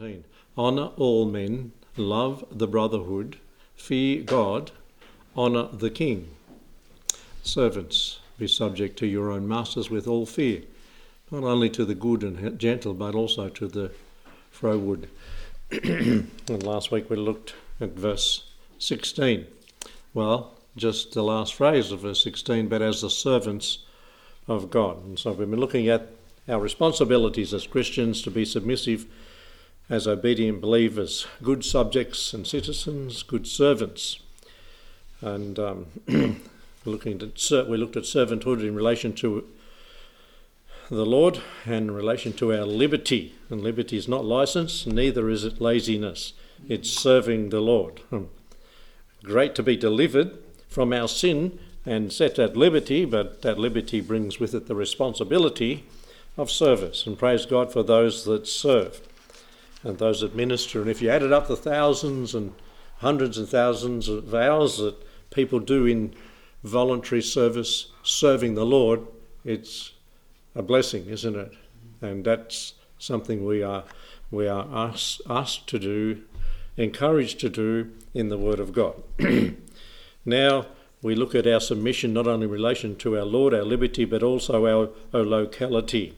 17. Honour all men, love the brotherhood, fear God, honour the king. Servants, be subject to your own masters with all fear, not only to the good and gentle, but also to the froward. and last week we looked at verse 16. Well, just the last phrase of verse 16, but as the servants of God. And so we've been looking at our responsibilities as Christians to be submissive as obedient believers, good subjects and citizens, good servants. And um, looking at, we looked at servanthood in relation to the Lord and in relation to our liberty. And liberty is not license, neither is it laziness. It's serving the Lord. Hmm. Great to be delivered from our sin and set at liberty, but that liberty brings with it the responsibility of service. And praise God for those that serve and those that minister. And if you added up the thousands and hundreds and thousands of hours that people do in voluntary service serving the Lord, it's a blessing, isn't it? And that's something we are we are asked, asked to do, encouraged to do in the Word of God. now we look at our submission not only in relation to our Lord, our liberty, but also our, our locality.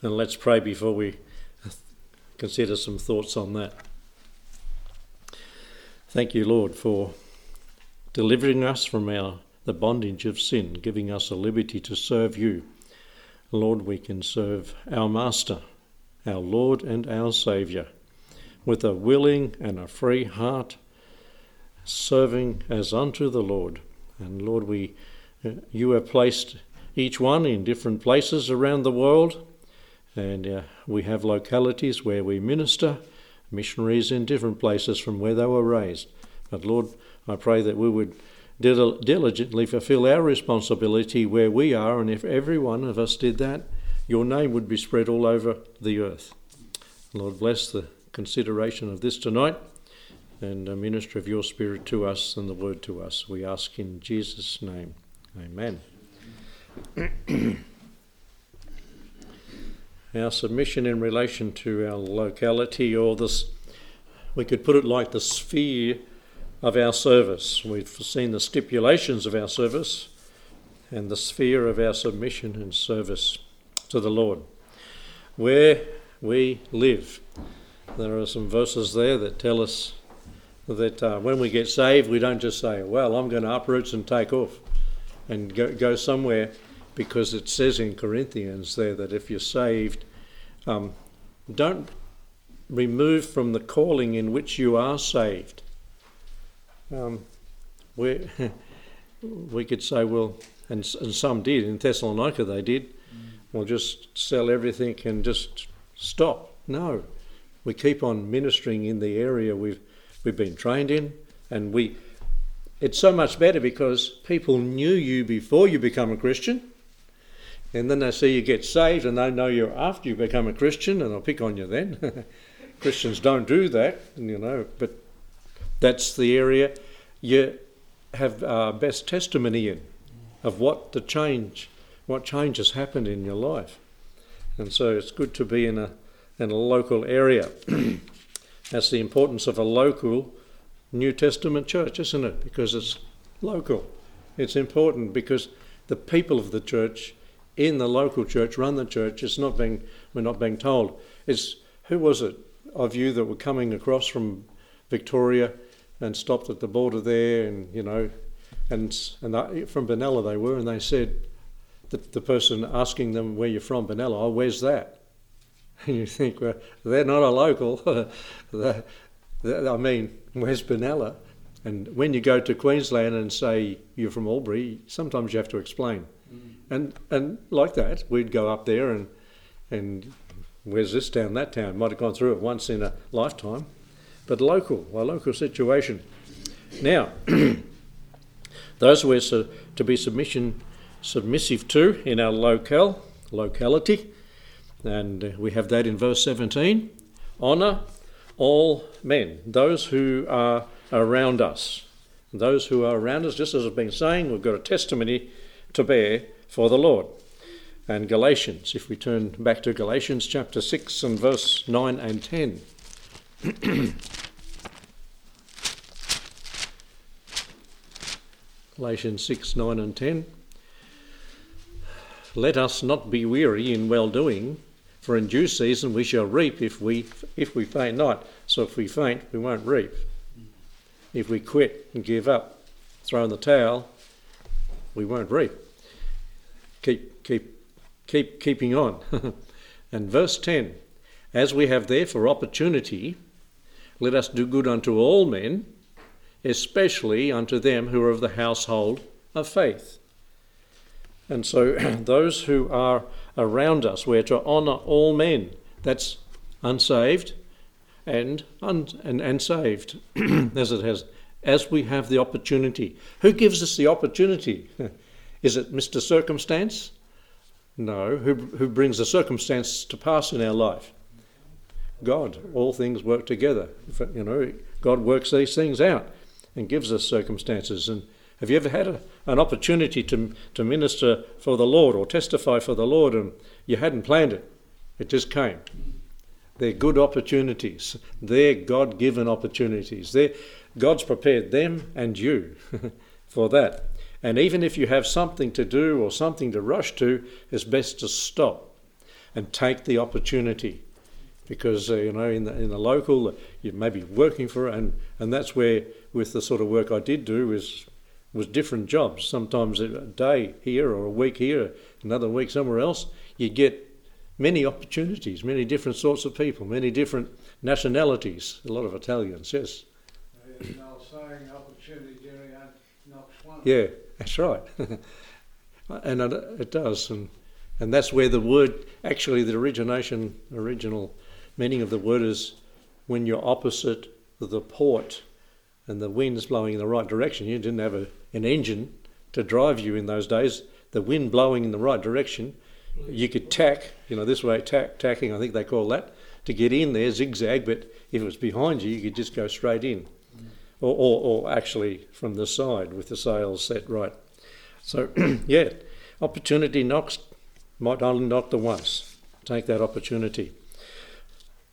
And let's pray before we consider some thoughts on that. Thank you, Lord, for delivering us from our the bondage of sin, giving us a liberty to serve you. Lord, we can serve our Master, our Lord and our Saviour, with a willing and a free heart, serving as unto the Lord. And Lord, we uh, you have placed each one in different places around the world and uh, we have localities where we minister, missionaries in different places from where they were raised. But Lord, I pray that we would dil- diligently fulfill our responsibility where we are, and if every one of us did that, your name would be spread all over the earth. Lord, bless the consideration of this tonight and a minister of your Spirit to us and the word to us. We ask in Jesus' name. Amen. our submission in relation to our locality or this, we could put it like the sphere of our service. We've seen the stipulations of our service and the sphere of our submission and service to the Lord. Where we live. There are some verses there that tell us that uh, when we get saved, we don't just say, Well, I'm going to uproot and take off and go, go somewhere because it says in Corinthians there that if you're saved, um, don't remove from the calling in which you are saved. Um, we we could say, well, and, and some did in Thessalonica, they did. Mm. Well, just sell everything and just stop. No, we keep on ministering in the area we've we've been trained in, and we. It's so much better because people knew you before you become a Christian and then they see you get saved and they know you're after you become a Christian and they'll pick on you then. Christians don't do that, you know, but that's the area you have uh, best testimony in of what the change, what change has happened in your life. And so it's good to be in a, in a local area. that's the importance of a local New Testament church, isn't it? Because it's local. It's important because the people of the church in the local church, run the church. It's not being we're not being told. It's who was it of you that were coming across from Victoria and stopped at the border there, and you know, and and from Benalla they were, and they said, the, the person asking them where you're from, Benalla, oh, where's that? And you think, well, they're not a local. I mean, where's Benalla? And when you go to Queensland and say you're from Albury, sometimes you have to explain. And and like that, we'd go up there and and where's this town, that town? Might have gone through it once in a lifetime, but local, a local situation. Now, those we're to be submission submissive to in our locale locality, and we have that in verse 17. Honour all men, those who are around us. Those who are around us, just as I've been saying, we've got a testimony to bear for the Lord. and Galatians. If we turn back to Galatians chapter 6 and verse 9 and 10. Galatians 6, 9 and 10. Let us not be weary in well doing, for in due season we shall reap if we if we faint not. So if we faint, we won't reap. If we quit and give up, throw in the towel, we won't reap. Keep keep keep keeping on. and verse 10 As we have therefore opportunity, let us do good unto all men, especially unto them who are of the household of faith. And so, those who are around us, we're to honour all men. That's unsaved and, un- and, and saved, as it has, as we have the opportunity. Who gives us the opportunity? Is it Mr. Circumstance? No. Who, who brings the circumstance to pass in our life? God. All things work together. You know, God works these things out and gives us circumstances. And have you ever had a, an opportunity to, to minister for the Lord or testify for the Lord and you hadn't planned it? It just came. They're good opportunities. They're God given opportunities. They're, God's prepared them and you for that. And even if you have something to do or something to rush to, it's best to stop and take the opportunity. Because uh, you know in the in the local you may be working for it and and that's where with the sort of work I did do is was different jobs. Sometimes a day here or a week here another week somewhere else you get many opportunities many different sorts of people many different nationalities. A lot of Italians yes. Yeah that's right and it, does and and that's where the word actually the origination original meaning of the word is when you're opposite the port and the wind's blowing in the right direction. You didn't have a, an engine to drive you in those days. The wind blowing in the right direction, you could tack, you know, this way, tack, tacking, I think they call that, to get in there, zigzag, but if it was behind you, you could just go straight in. Or, or, or actually from the side with the sails set right. So, yeah, opportunity knocks, might only knock the once. Take that opportunity.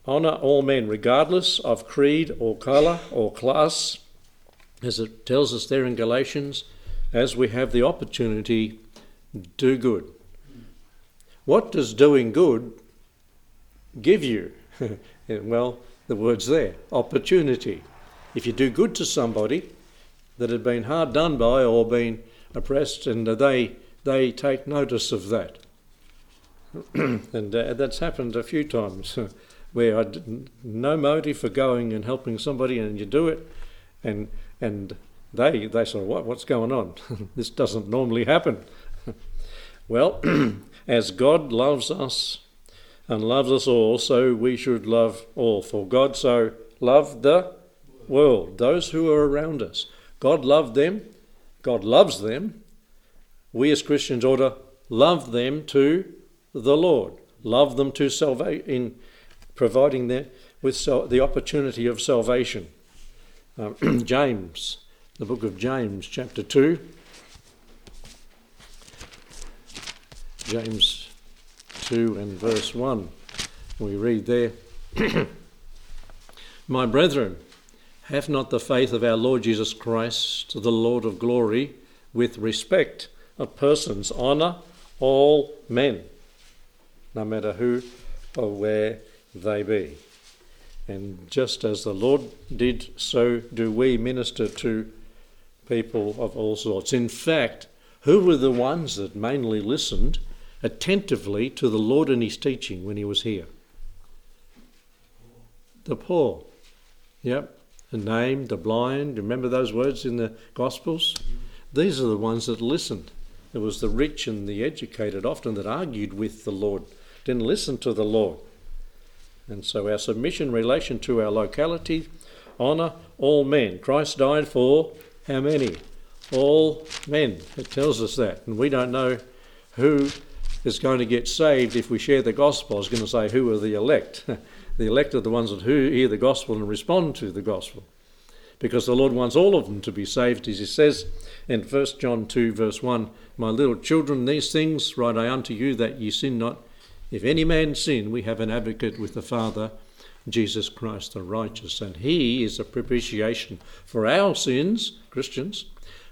Honour all men, regardless of creed or colour or class, as it tells us there in Galatians, as we have the opportunity, do good. What does doing good give you? well, the word's there opportunity. If you do good to somebody that had been hard done by or been oppressed, and they, they take notice of that. and uh, that's happened a few times. where I had no motive for going and helping somebody, and you do it, and and they they of what what's going on? this doesn't normally happen. well, as God loves us and loves us all, so we should love all. For God so loved the world, those who are around us. God loved them. God loves them. We as Christians ought to love them to the Lord. Love them to salvation in providing them with the opportunity of salvation. Um, James, the book of James, chapter 2. James 2 and verse 1. We read there My brethren, have not the faith of our Lord Jesus Christ, the Lord of glory, with respect of persons, honour all men, no matter who or where they be. And just as the Lord did, so do we minister to people of all sorts. In fact, who were the ones that mainly listened attentively to the Lord and his teaching when he was here? The poor. Yep. The lame, the blind. Remember those words in the Gospels? These are the ones that listened. It was the rich and the educated often that argued with the Lord, didn't listen to the Lord. And so our submission relation to our locality, honour all men. Christ died for how many? All men. It tells us that. And we don't know who is going to get saved if we share the gospel. I was going to say, who are the elect? the elect are the ones that who hear the gospel and respond to the gospel. because the Lord wants all of them to be saved, as he says in 1 John 2, verse 1 My little children, these things write I unto you that ye sin not. If any man sin, we have an advocate with the Father, Jesus Christ the righteous, and he is a propitiation for our sins, Christians,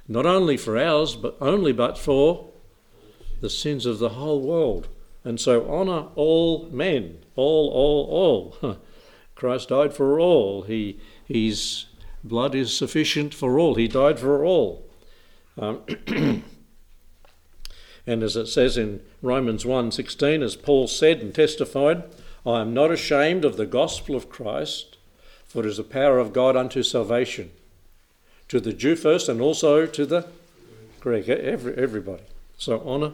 not only for ours, but only but for the sins of the whole world. And so honour all men, all, all, all. Christ died for all. He, his blood is sufficient for all. He died for all. Um, and as it says in Romans 1:16, as Paul said and testified, I am not ashamed of the gospel of Christ, for it is the power of God unto salvation, to the Jew first, and also to the Greek, every, everybody. So honour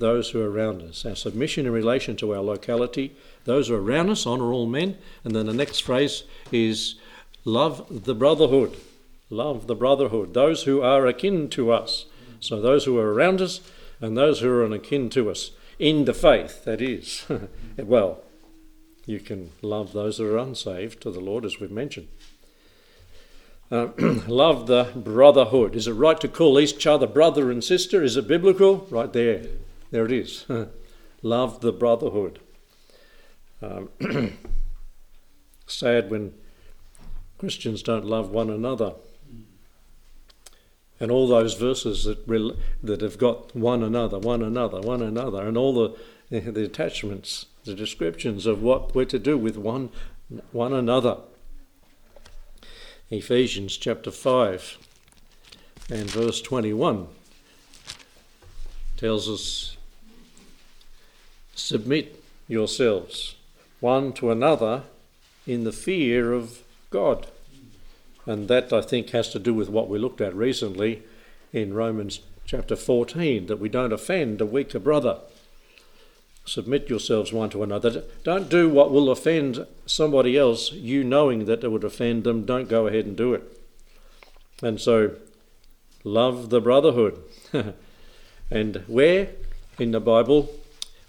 those who are around us. Our submission in relation to our locality, those who are around us, honour all men. And then the next phrase is love the brotherhood. Love the brotherhood, those who are akin to us. So those who are around us and those who are akin to us. In the faith, that is. well, you can love those that are unsaved to the Lord, as we've mentioned. Uh, love the brotherhood. Is it right to call each other brother and sister? Is it biblical? Right there. There it is. love the brotherhood. Um, sad when Christians don't love one another. And all those verses that, re- that have got one another, one another, one another, and all the, the attachments, the descriptions of what we're to do with one, one another. Ephesians chapter 5 and verse 21 tells us submit yourselves one to another in the fear of God. And that, I think, has to do with what we looked at recently in Romans chapter 14 that we don't offend a weaker brother. Submit yourselves one to another. Don't do what will offend somebody else, you knowing that it would offend them. Don't go ahead and do it. And so, love the brotherhood. and where in the Bible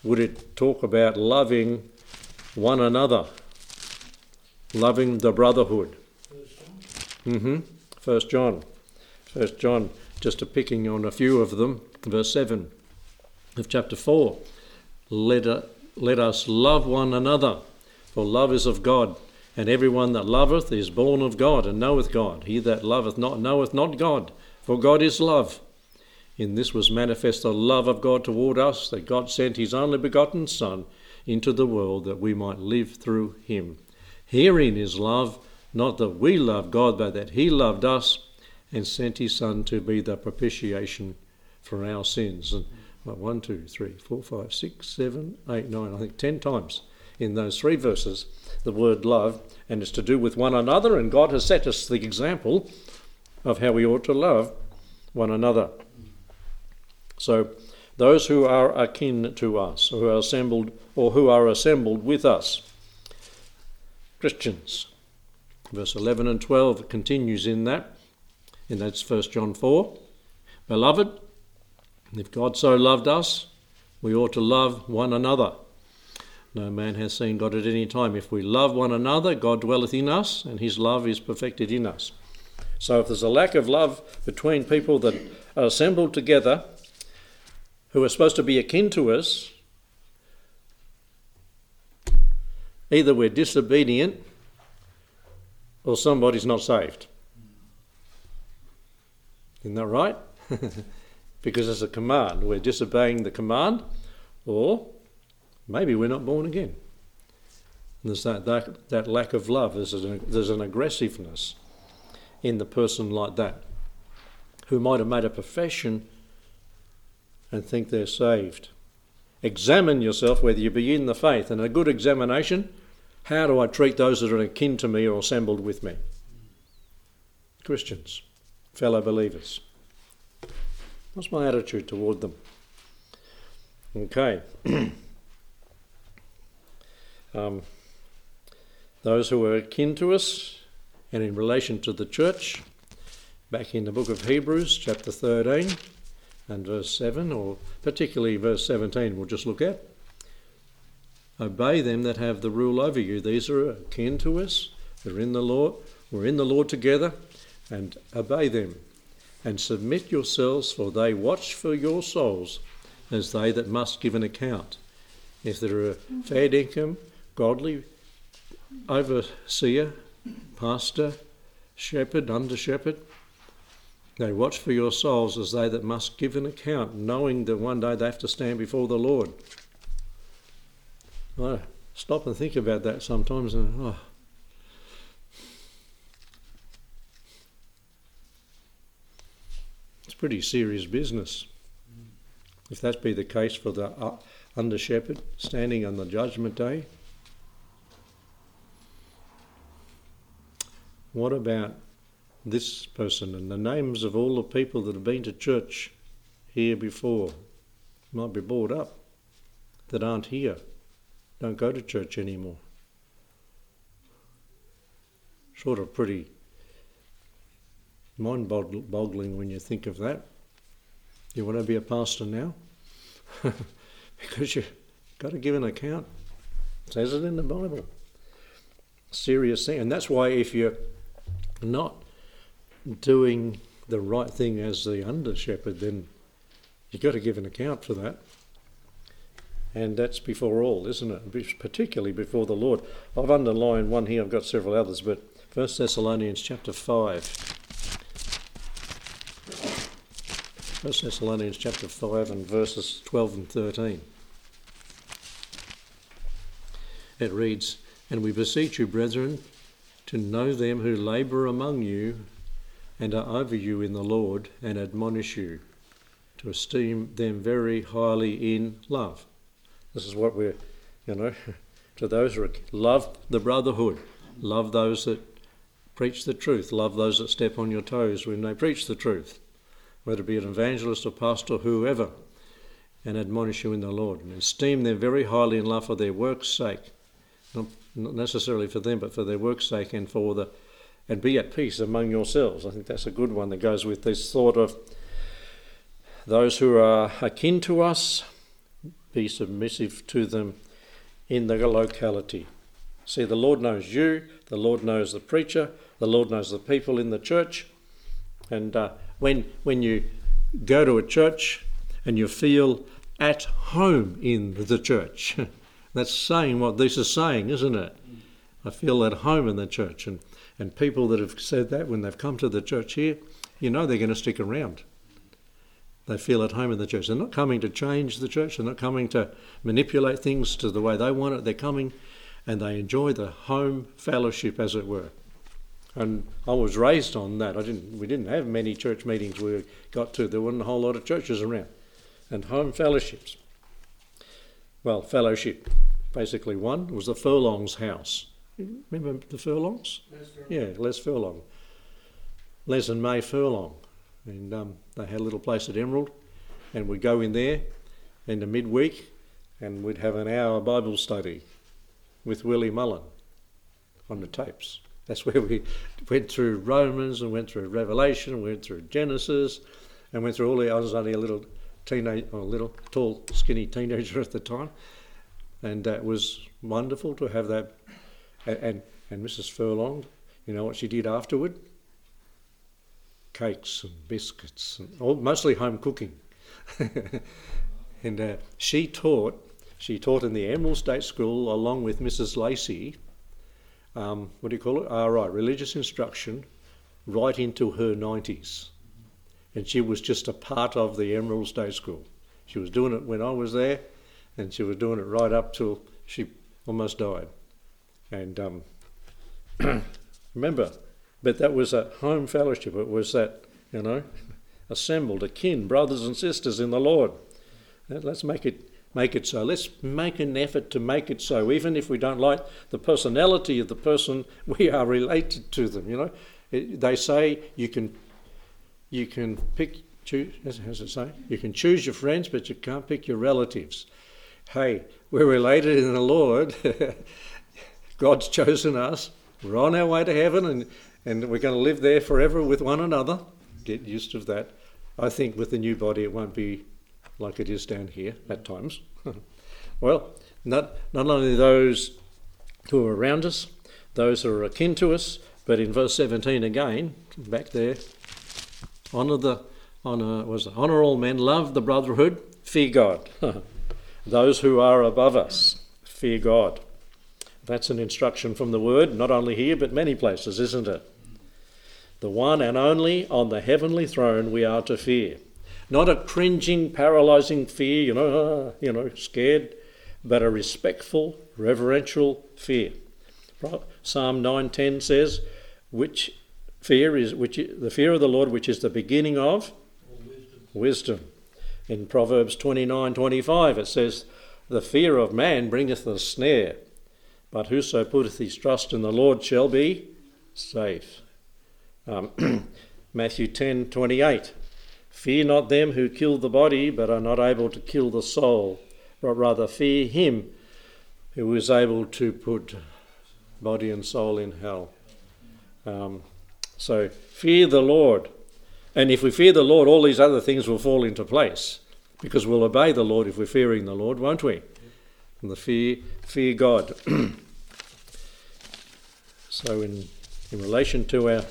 would it talk about loving one another? Loving the brotherhood. Mm-hmm. First John. First John, just a picking on a few of them, verse 7 of chapter 4. Let, a, let us love one another, for love is of God, and everyone that loveth is born of God and knoweth God. He that loveth not knoweth not God, for God is love. In this was manifest the love of God toward us, that God sent his only begotten Son into the world that we might live through him. Herein is love, not that we love God, but that he loved us and sent his Son to be the propitiation for our sins. And one, two, three, four, five, six, seven, eight, nine, I think ten times in those three verses the word love, and it's to do with one another, and God has set us the example of how we ought to love one another. So, those who are akin to us, who are assembled, or who are assembled with us, Christians. Verse 11 and 12 continues in that, and that's 1 John 4. Beloved, if God so loved us, we ought to love one another. No man has seen God at any time. If we love one another, God dwelleth in us, and his love is perfected in us. So if there's a lack of love between people that are assembled together, who are supposed to be akin to us, either we're disobedient or somebody's not saved. Isn't that right? because it's a command. We're disobeying the command, or maybe we're not born again. There's that, that, that lack of love, there's an, there's an aggressiveness in the person like that who might have made a profession and think they're saved. Examine yourself whether you be in the faith, and a good examination how do I treat those that are akin to me or assembled with me? Christians, fellow believers. What's my attitude toward them? Okay. um, those who are akin to us and in relation to the church, back in the book of Hebrews, chapter 13 and verse 7, or particularly verse 17, we'll just look at. Obey them that have the rule over you. These are akin to us. They're in the Lord. We're in the Lord together. and obey them, and submit yourselves, for they watch for your souls as they that must give an account. If there are a fair income, godly overseer, pastor, shepherd, under shepherd, they watch for your souls as they that must give an account, knowing that one day they have to stand before the Lord. I stop and think about that sometimes, and oh, it's pretty serious business. If that be the case for the uh, under shepherd standing on the judgment day, what about this person and the names of all the people that have been to church here before might be brought up that aren't here, don't go to church anymore. Sort of pretty mind boggling when you think of that. You want to be a pastor now? because you've got to give an account. It says it in the Bible. Serious thing. And that's why if you're not doing the right thing as the under shepherd, then you've got to give an account for that. And that's before all, isn't it? Particularly before the Lord. I've underlined one here, I've got several others, but 1 Thessalonians chapter 5. 1 Thessalonians chapter 5 and verses 12 and 13. It reads, And we beseech you, brethren, to know them who labour among you and are over you in the Lord and admonish you, to esteem them very highly in love. This is what we're, you know, to those who love the brotherhood, love those that preach the truth, love those that step on your toes when they preach the truth, whether it be an evangelist or pastor, whoever, and admonish you in the Lord, and esteem them very highly in love for their work's sake, not, not necessarily for them, but for their work's sake and for the and be at peace among yourselves. I think that's a good one that goes with this thought of those who are akin to us, be submissive to them in the locality. See, the Lord knows you, the Lord knows the preacher, the Lord knows the people in the church. And uh, when, when you go to a church and you feel at home in the church, that's saying what this is saying, isn't it? I feel at home in the church. And and people that have said that when they've come to the church here, you know they're going to stick around. They feel at home in the church. They're not coming to change the church, they're not coming to manipulate things to the way they want it. They're coming and they enjoy the home fellowship, as it were. And I was raised on that. I didn't. We didn't have many church meetings we got to. There wasn't a whole lot of churches around, and home fellowships. Well, fellowship, basically one was the Furlong's house. Remember the Furlongs? Les yeah, Les Furlong. Les and May Furlong. And um, they had a little place at Emerald, and we'd go in there in the midweek and we'd have an hour Bible study with Willie Mullan on the tapes. That's where we went through Romans and went through Revelation, and went through Genesis, and went through all the. I was only a little teenage, or a little tall, skinny teenager at the time, and that was wonderful to have that and, and, and Mrs. Furlong, you know what she did afterward? Cakes and biscuits, and all, mostly home cooking. and uh, she taught, she taught in the Emerald State School along with Mrs. Lacey, um, what do you call it? Ah, right, religious instruction right into her 90s. And she was just a part of the Emerald State School. She was doing it when I was there, and she was doing it right up till she almost died. And um, remember, but that was a home fellowship. It was that, you know, assembled, akin, brothers and sisters in the Lord. Let's make it make it so. Let's make an effort to make it so, even if we don't like the personality of the person we are related to them. You know, it, they say you can you can pick choose. How's it say? You can choose your friends, but you can't pick your relatives. Hey, we're related in the Lord. God's chosen us. We're on our way to heaven and, and we're going to live there forever with one another. Get used to that. I think with the new body it won't be like it is down here at times. well, not, not only those who are around us, those who are akin to us, but in verse 17 again, back there, honour the honour was honour all men, love the brotherhood, fear God. Those who are above us, fear God. That's an instruction from the word, not only here but many places, isn't it? The one and only on the heavenly throne we are to fear. Not a cringing, paralysing fear, you know, uh, you know, scared, but a respectful, reverential fear. Psalm 9:10 says, "Which fear is which the fear of the Lord, which is the beginning of wisdom." wisdom. In Proverbs 29:25 it says, "The fear of man bringeth a snare, but whoso putteth his trust in the Lord shall be safe." Um, Matthew 10:28, "Fear not them who kill the body, but are not able to kill the soul, but rather fear him who is able to put body and soul in hell." Um, so fear the Lord. And if we fear the Lord, all these other things will fall into place because we'll obey the Lord if we're fearing the Lord, won't we? And the fear, fear God. so, in, in relation to our,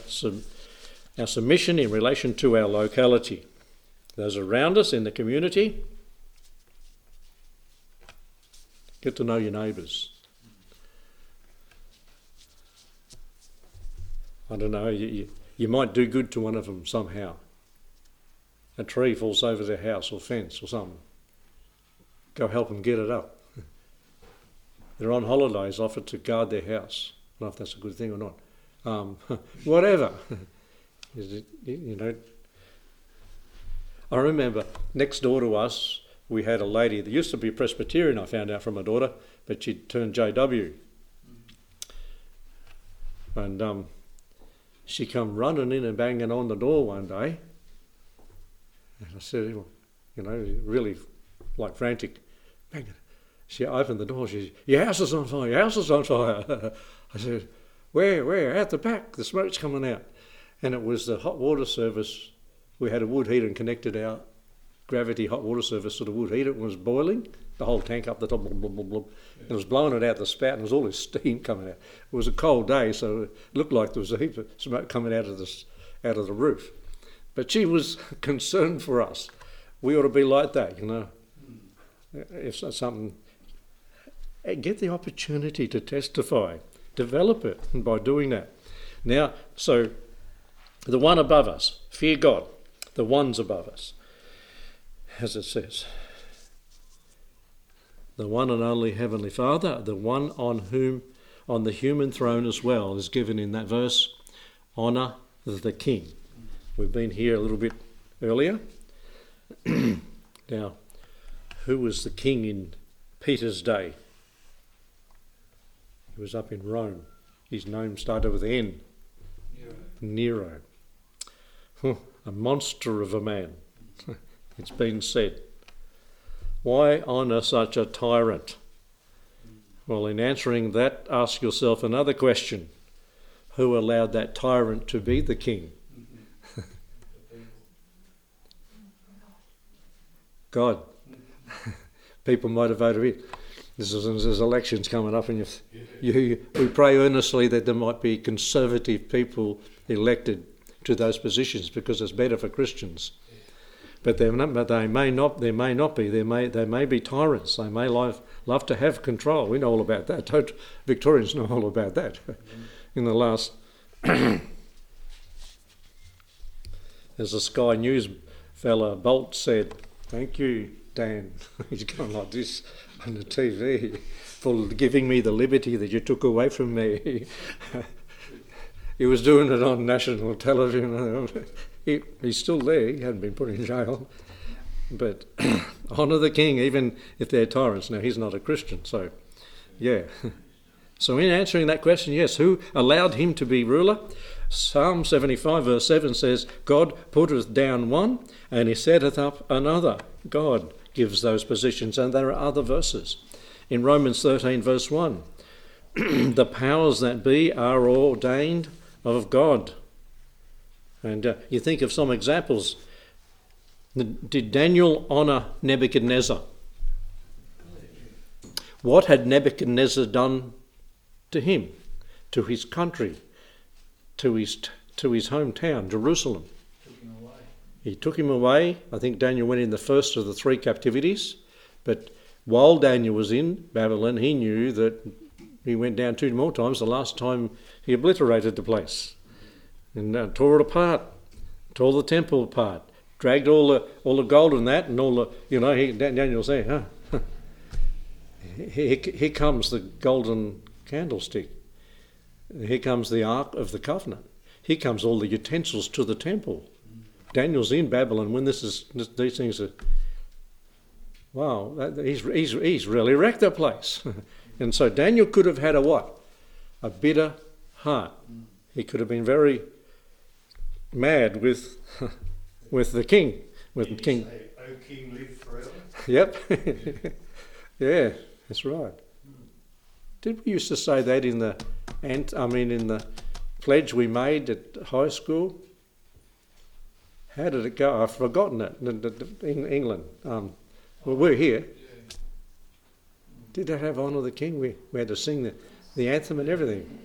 our submission, in relation to our locality, those around us in the community, get to know your neighbours. I don't know, you, you, you might do good to one of them somehow. A tree falls over their house or fence or something. Go help them get it up. They're on holidays, offered to guard their house. I don't know if that's a good thing or not. Um, whatever. You know, I remember next door to us, we had a lady that used to be Presbyterian, I found out from my daughter, but she'd turned JW. And um, she come running in and banging on the door one day. And I said, you know, really like frantic, banging. She opened the door. She said, your house is on fire, your house is on fire. I said, where, where? Out the back, the smoke's coming out. And it was the hot water service. We had a wood heater and connected our gravity hot water service to the wood heater. It was boiling, the whole tank up the top, blah, blah, blah, blah. And it was blowing it out the spout, and there was all this steam coming out. It was a cold day, so it looked like there was a heap of smoke coming out of the, out of the roof. But she was concerned for us. We ought to be like that, you know. If something, get the opportunity to testify, develop it by doing that. Now, so the one above us, fear God, the ones above us, as it says the one and only Heavenly Father, the one on whom, on the human throne as well, is given in that verse, honour the King. We've been here a little bit earlier. now, who was the king in Peter's day? Was up in Rome. His name started with N. Nero. Nero. a monster of a man. it's been said. Why honour such a tyrant? Well, in answering that, ask yourself another question Who allowed that tyrant to be the king? God. People might have voted it. This is, there's elections coming up, and you, you, we pray earnestly that there might be conservative people elected to those positions because it's better for Christians. But, not, but they may not. There may not be. There may they may be tyrants. They may love love to have control. We know all about that. Don't, Victorians know all about that. In the last, as the Sky News fella Bolt said, "Thank you, Dan." He's going like this on the TV for giving me the liberty that you took away from me. he was doing it on national television. He, he's still there. He hadn't been put in jail. But honour the king, even if they're tyrants. Now, he's not a Christian, so yeah. So, in answering that question, yes, who allowed him to be ruler? Psalm 75, verse 7 says, God putteth down one, and he setteth up another. God gives those positions, and there are other verses. In Romans 13, verse 1, the powers that be are ordained of God. And uh, you think of some examples. Did Daniel honour Nebuchadnezzar? What had Nebuchadnezzar done to him, to his country, to his, to his hometown, Jerusalem. He took him away. I think Daniel went in the first of the three captivities. But while Daniel was in Babylon, he knew that he went down two more times. The last time he obliterated the place and uh, tore it apart, tore the temple apart, dragged all the all the gold and that, and all the you know. He, Daniel saying, huh, here, here comes the golden candlestick. Here comes the ark of the covenant. Here comes all the utensils to the temple. Daniel's in Babylon when this is these things are. Wow, that, he's, he's, he's really wrecked the place. and so Daniel could have had a what? A bitter heart. He could have been very mad with with the king, with Did he King. say, O King, live forever? Yep. yeah, that's right. Hmm. Did we used to say that in the ant? I mean, in the pledge we made at high school. How did it go? I've forgotten it. In England, um, well, we're here. Did that have honour the king? We, we had to sing the, the anthem and everything.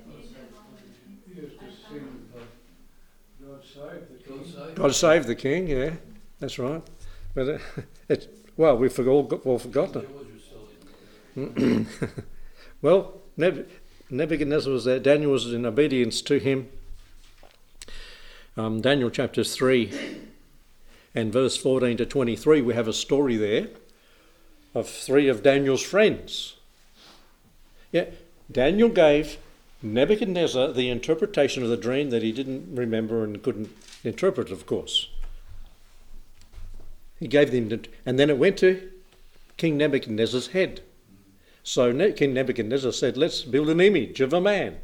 God save the king. Yeah, that's right. But uh, it's well, we've all, all forgotten it. Well, Neb- Nebuchadnezzar was there. Daniel was in obedience to him. Um, Daniel chapter 3 and verse 14 to 23, we have a story there of three of Daniel's friends. Yeah, Daniel gave Nebuchadnezzar the interpretation of the dream that he didn't remember and couldn't interpret, of course. He gave them, and then it went to King Nebuchadnezzar's head. So King Nebuchadnezzar said, Let's build an image of a man.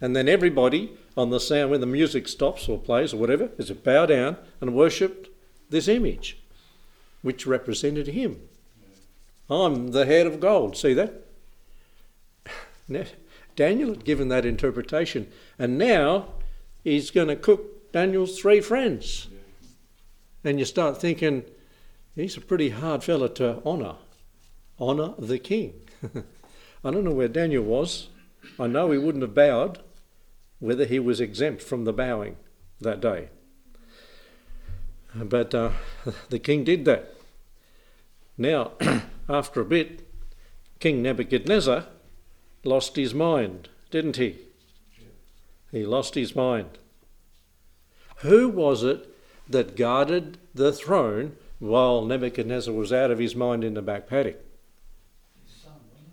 And then everybody on the sound, when the music stops or plays or whatever, is to bow down and worship this image, which represented him. I'm the head of gold. See that? Daniel had given that interpretation, and now he's going to cook Daniel's three friends. And you start thinking, he's a pretty hard fella to honour. Honour the king. I don't know where Daniel was. I know he wouldn't have bowed, whether he was exempt from the bowing that day. But uh, the king did that. Now, after a bit, King Nebuchadnezzar lost his mind, didn't he? He lost his mind. Who was it that guarded the throne while Nebuchadnezzar was out of his mind in the back paddock? His son, wasn't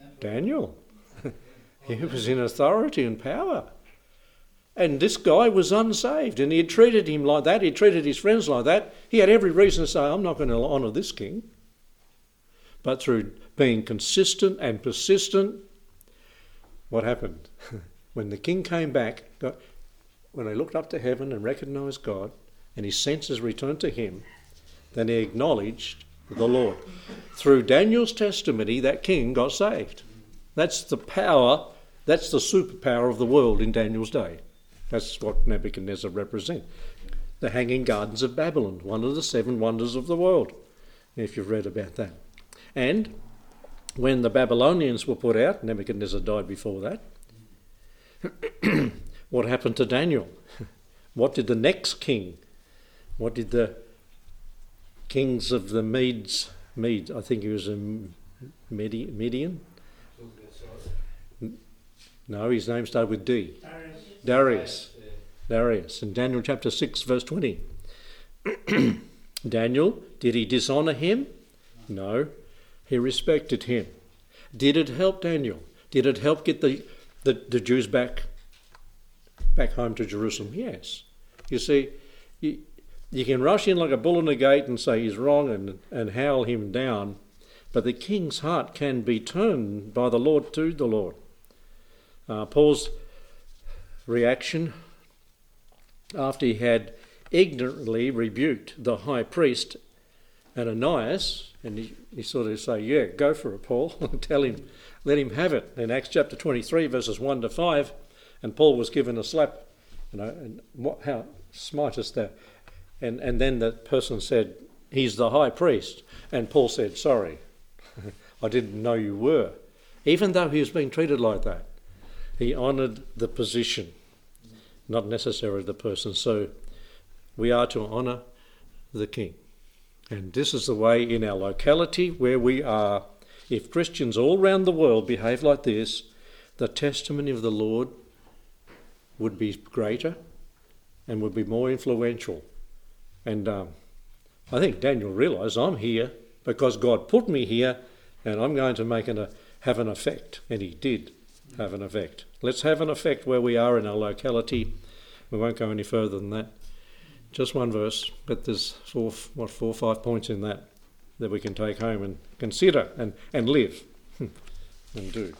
it? Daniel. he was in authority and power. And this guy was unsaved, and he had treated him like that. He treated his friends like that. He had every reason to say, I'm not going to honour this king. But through being consistent and persistent, what happened? when the king came back, God- when he looked up to heaven and recognised God, and his senses returned to him, then he acknowledged the Lord. Through Daniel's testimony, that king got saved. That's the power, that's the superpower of the world in Daniel's day. That's what Nebuchadnezzar represents. The Hanging Gardens of Babylon, one of the seven wonders of the world, if you've read about that. And when the Babylonians were put out, Nebuchadnezzar died before that. what happened to Daniel? What did the next king, what did the kings of the Medes, Medes, I think he was a Medi- Median? No, his name started with D. Darius. Darius. Darius. In Daniel chapter 6, verse 20. Daniel, did he dishonour him? No. He respected him. Did it help Daniel? Did it help get the, the, the Jews back back home to Jerusalem? Yes. You see, you, you can rush in like a bull in a gate and say he's wrong and, and howl him down, but the king's heart can be turned by the Lord to the Lord. Uh, Paul's reaction after he had ignorantly rebuked the high priest and Ananias, and he, he sort of say, "Yeah, go for it, Paul. Tell him, let him have it." In Acts chapter twenty-three, verses one to five, and Paul was given a slap, you know, and what, how smitest thou? And and then the person said, "He's the high priest," and Paul said, "Sorry, I didn't know you were," even though he was being treated like that. He honoured the position, not necessarily the person. So we are to honour the king. And this is the way in our locality where we are. If Christians all round the world behave like this, the testimony of the Lord would be greater and would be more influential. And um, I think Daniel realised I'm here because God put me here and I'm going to make an, have an effect. And he did have an effect. Let's have an effect where we are in our locality. We won't go any further than that. Just one verse, but there's four, what, four or five points in that that we can take home and consider and, and live and do.